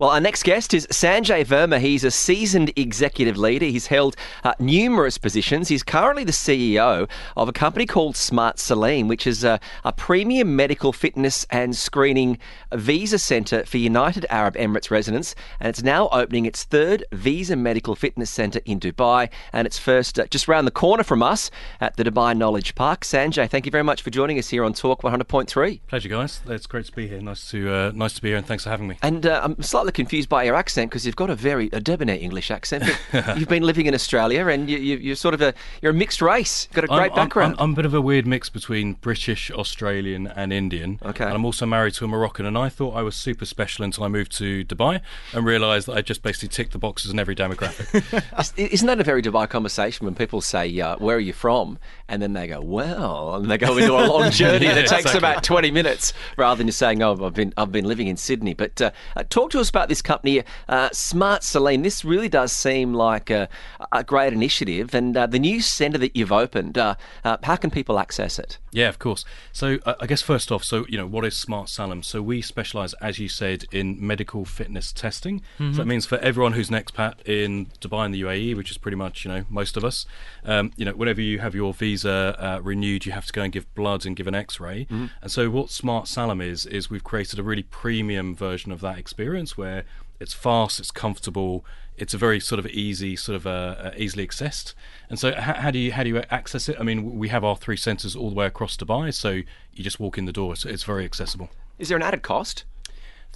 Well, our next guest is Sanjay Verma. He's a seasoned executive leader. He's held uh, numerous positions. He's currently the CEO of a company called Smart Salem, which is a, a premium medical fitness and screening visa centre for United Arab Emirates residents. And it's now opening its third visa medical fitness centre in Dubai. And it's first uh, just round the corner from us at the Dubai Knowledge Park. Sanjay, thank you very much for joining us here on Talk 100.3. Pleasure, guys. It's great to be here. Nice to uh, nice to be here, and thanks for having me. And uh, I'm slightly confused by your accent because you've got a very a debonair English accent. You've been living in Australia, and you, you, are sort of a you're a mixed race. You've got a great I'm, background. I'm, I'm, a bit of a weird mix between British, Australian, and Indian. Okay. And I'm also married to a Moroccan, and I thought I was super special until I moved to Dubai and realised that I just basically ticked the boxes in every demographic. Isn't that a very Dubai conversation when people say, uh, "Where are you from?" and then they go, "Well," and they go into a long journey yeah, that takes exactly. about 20 minutes, rather than just saying, "Oh, I've been I've been living in Sydney." But uh, uh, talk to us about this company, uh, Smart Salem. This really does seem like a, a great initiative, and uh, the new centre that you've opened. Uh, how can people access it? Yeah, of course. So I guess first off, so you know what is Smart Salem? So we specialise, as you said, in medical fitness testing. Mm-hmm. So that means for everyone who's an expat in Dubai and the UAE, which is pretty much you know most of us, um, you know whenever you have your visa uh, renewed, you have to go and give blood and give an X-ray. Mm-hmm. And so what Smart Salem is is we've created a really premium version of that experience where it's fast, it's comfortable, it's a very sort of easy, sort of uh, uh, easily accessed. And so, how, how, do you how do you access it? I mean, we have our three centres all the way across Dubai, so you just walk in the door. So it's very accessible. Is there an added cost?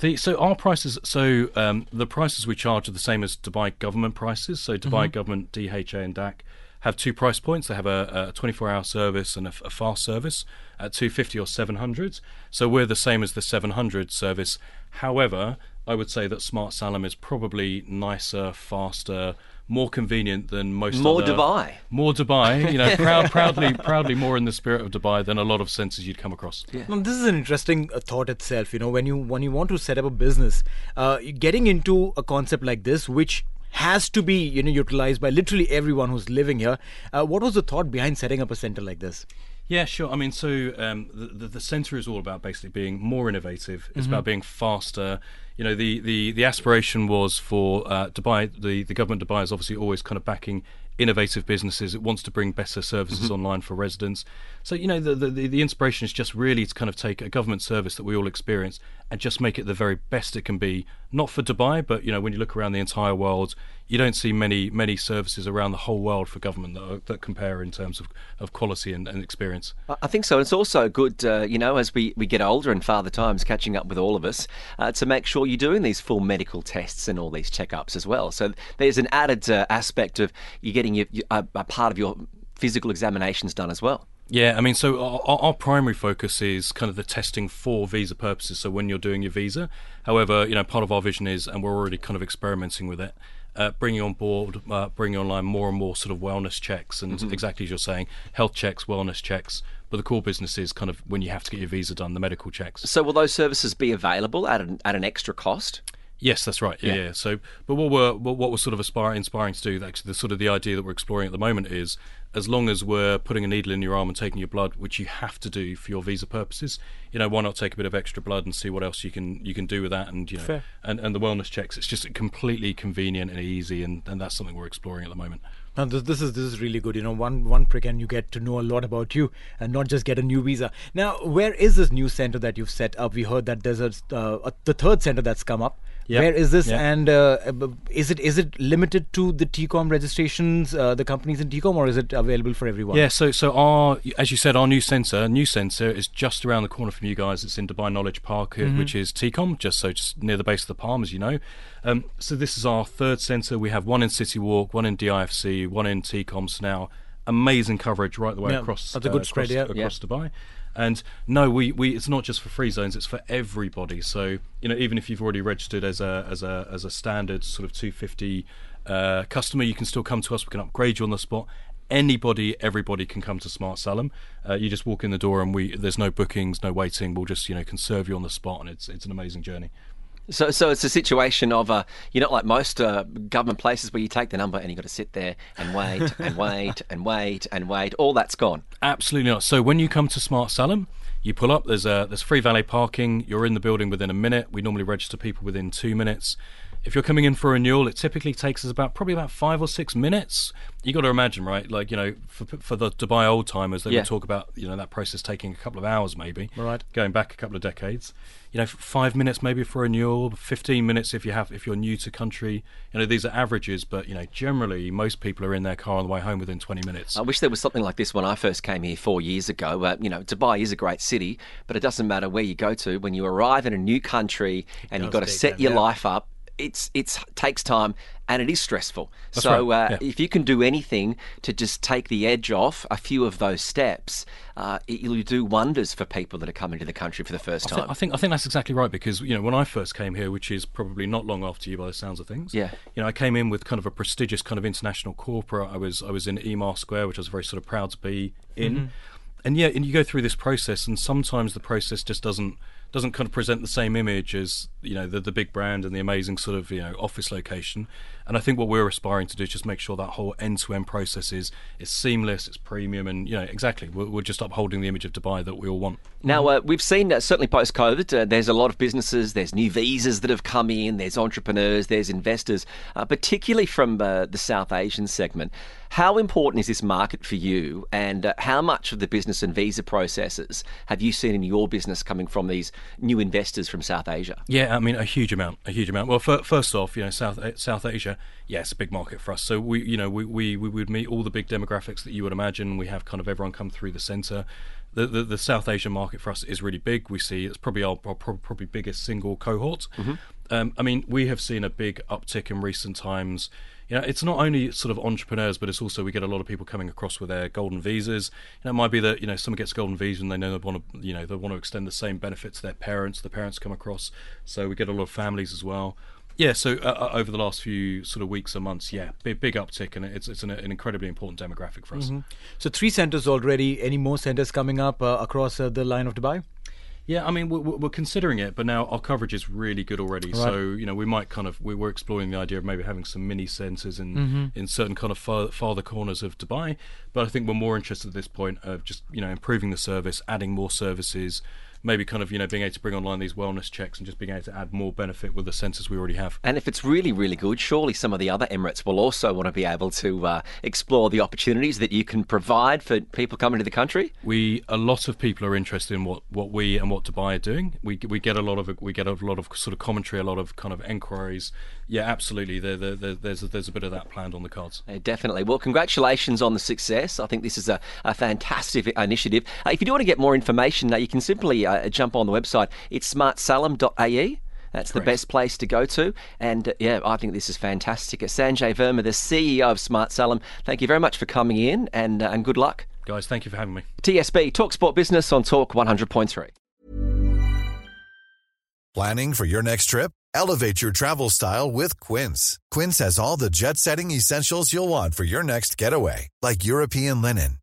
The, so our prices, so um, the prices we charge are the same as Dubai government prices. So Dubai Mm-hmm. government, DHA and DAC have two price points. They have a, a 24-hour service and a, a fast service at 250 or 700. So we're the same as the 700 service. However, I would say that Smart Salem is probably nicer, faster, more convenient than most. More other- Dubai. More Dubai. You know, proud, proudly, proudly more in the spirit of Dubai than a lot of centres you'd come across. Now, this is an interesting uh, thought itself. You know, when you when you want to set up a business, uh, getting into a concept like this, which has to be you know utilized by literally everyone who's living here. Uh, what was the thought behind setting up a center like this? Yeah, sure. I mean, so um, the, the the centre is all about basically being more innovative. It's Mm-hmm. about being faster. You know, the the, the aspiration was for uh, Dubai. The the government of Dubai is obviously always kind of backing innovative businesses. It wants to bring better services Mm-hmm. online for residents. So you know, the, the the inspiration is just really to kind of take a government service that we all experience and just make it the very best it can be. Not for Dubai, but you know, when you look around the entire world, you don't see many many services around the whole world for government that, are, that compare in terms of, of quality and, and experience. I- think so. It's also good, uh, you know, as we, we get older and Father Time's catching up with all of us, uh, to make sure you're doing these full medical tests and all these checkups as well. So there's an added uh, aspect of you're getting your, your, a, a part of your physical examinations done as well. Yeah, I mean, so our, our- primary focus is kind of the testing for visa purposes. So when you're doing your visa, however, you know, part of our vision is, and we're already kind of experimenting with it, uh, bringing on board, uh, bringing online more and more sort of wellness checks, and exactly as you're saying, health checks, wellness checks, but the core business is kind of when you have to get your visa done, the medical checks. So will those services be available at an, at an extra cost? Yes, that's right. Yeah, Yeah. yeah. So, but what we're what, what we're sort of aspiring, inspiring to do, actually, the sort of the idea that we're exploring at the moment is, as long as we're putting a needle in your arm and taking your blood, which you have to do for your visa purposes, you know, why not take a bit of extra blood and see what else you can you can do with that, and you know, Fair. and and the wellness checks. It's just completely convenient and easy, and and that's something we're exploring at the moment. Now this, this is this is really good. You know, one one prick and you get to know a lot about you, and not just get a new visa. Now, where is this new center that you've set up? We heard that there's a, uh, a the third center that's come up. Yep. Where is this, Yep. and uh, is it is it limited to the TECOM registrations, uh, the companies in TECOM, or is it available for everyone? Yeah, so so our as you said, our new sensor, new centre is just around the corner from you guys. It's in Dubai Knowledge Park, uh, which is TECOM, just so just near the base of the Palm, as you know. Um, so this is our third centre. We have one in City Walk, one in DIFC, one in TECOM. So now amazing coverage right the way Yeah, across. that's a good uh, spread, across, yeah. across Dubai. And no, we, we it's not just for free zones; it's for everybody. So you know, even if you've already registered as a as a as a standard sort of 250 uh, customer, you can still come to us. We can upgrade you on the spot. Anybody, everybody can come to Smart Salem. Uh, you just walk in the door, and we there's no bookings, no waiting. We'll just you know can serve you on the spot, and it's it's an amazing journey. So, so it's a situation of uh, you're not like most uh, government places where you take the number and you have got to sit there and wait and wait and wait and wait. All that's gone. Absolutely not. So when you come to Smart Salem, you pull up. There's a there's free valet parking. You're in the building within a minute. We normally register people within two minutes. If you're coming in for a renewal, it typically takes us about probably about five or six minutes. You got to imagine, right? Like you know, for for the Dubai old timers, they Yeah. would talk about you know that process taking a couple of hours, maybe. Right. Going back a couple of decades, you know, five minutes maybe for a renewal, fifteen minutes if you have if you're new to country. You know, these are averages, but you know, generally most people are in their car on the way home within twenty minutes. I wish there was something like this when I first came here four years ago. Uh, you know, Dubai is a great city, but it doesn't matter where you go to. When you arrive in a new country and you've got to set your yeah. life up, it's it's takes time and it is stressful. That's so right, uh, yeah. if you can do anything to just take the edge off a few of those steps, uh, it, you'll do wonders for people that are coming to the country for the first I thi- time. I think I think that's exactly right because you know when I first came here, which is probably not long after you by the sounds of things. Yeah. You know, I came in with kind of a prestigious kind of international corporate. I was I was in Emaar Square, which I was very sort of proud to be in. And yeah, and you go through this process, and sometimes the process just doesn't doesn't kind of present the same image as you know the the big brand and the amazing sort of you know office location. And I think what we're aspiring to do is just make sure that whole end to end process is is seamless, it's premium, and you know exactly we're, we're just upholding the image of Dubai that we all want. Now, uh, we've seen uh, certainly post COVID, uh, there's a lot of businesses, there's new visas that have come in, there's entrepreneurs, there's investors, uh, particularly from uh, the South Asian segment. How important is this market for you, and uh, how much of the business and visa processes have you seen in your business coming from these new investors from South Asia? Yeah, I mean a huge amount, a huge amount. Well, fir- first off, you know, South uh, South Asia, yeah, a big market for us. So we, you know, we, we, we would meet all the big demographics that you would imagine. We have kind of everyone come through the centre. The, the the South Asian market for us is really big. We see it's probably our, our probably biggest single cohort. Um, I mean, we have seen a big uptick in recent times. You know, it's not only sort of entrepreneurs, but it's also we get a lot of people coming across with their golden visas. You know, it might be that you know someone gets golden visa and they know they want to, you know, they want to extend the same benefit to their parents. The parents come across, so we get a lot of families as well. Yeah, so uh, uh, over the last few sort of weeks or months, yeah, big, big uptick, and it's it's an, an incredibly important demographic for us. So three centers already. Any more centers coming up uh, across uh, the line of Dubai? Yeah, I mean we're, we're considering it, but now our coverage is really good already. So you know we might kind of we, we're exploring the idea of maybe having some mini centres in mm-hmm. in certain kind of far, farther corners of Dubai. But I think we're more interested at this point of just you know improving the service, adding more services, maybe kind of you know being able to bring online these wellness checks and just being able to add more benefit with the sensors we already have. And if it's really, really good, surely some of the other Emirates will also want to be able to uh, explore the opportunities that you can provide for people coming to the country. we a lot of people are interested in what, what we and what Dubai are doing. We we get a lot of we get a lot of sort of commentary, a lot of kind of enquiries. Yeah, absolutely. There, there, there there's a, there's a bit of that planned on the cards. Uh, definitely. Well, congratulations on the success. I think this is a, a fantastic initiative. Uh, if you do want to get more information, uh, you can simply uh, jump on the website. It's smartsalem.ae. That's the best place to go to. And uh, yeah, I think this is fantastic. Uh, Sanjay Verma, the CEO of Smart Salem, thank you very much for coming in and, uh, and good luck. Guys, thank you for having me. TSB, Talk Sport Business on Talk 100.3. Planning for your next trip? Elevate your travel style with Quince. Quince has all the jet setting essentials you'll want for your next getaway, like European linen,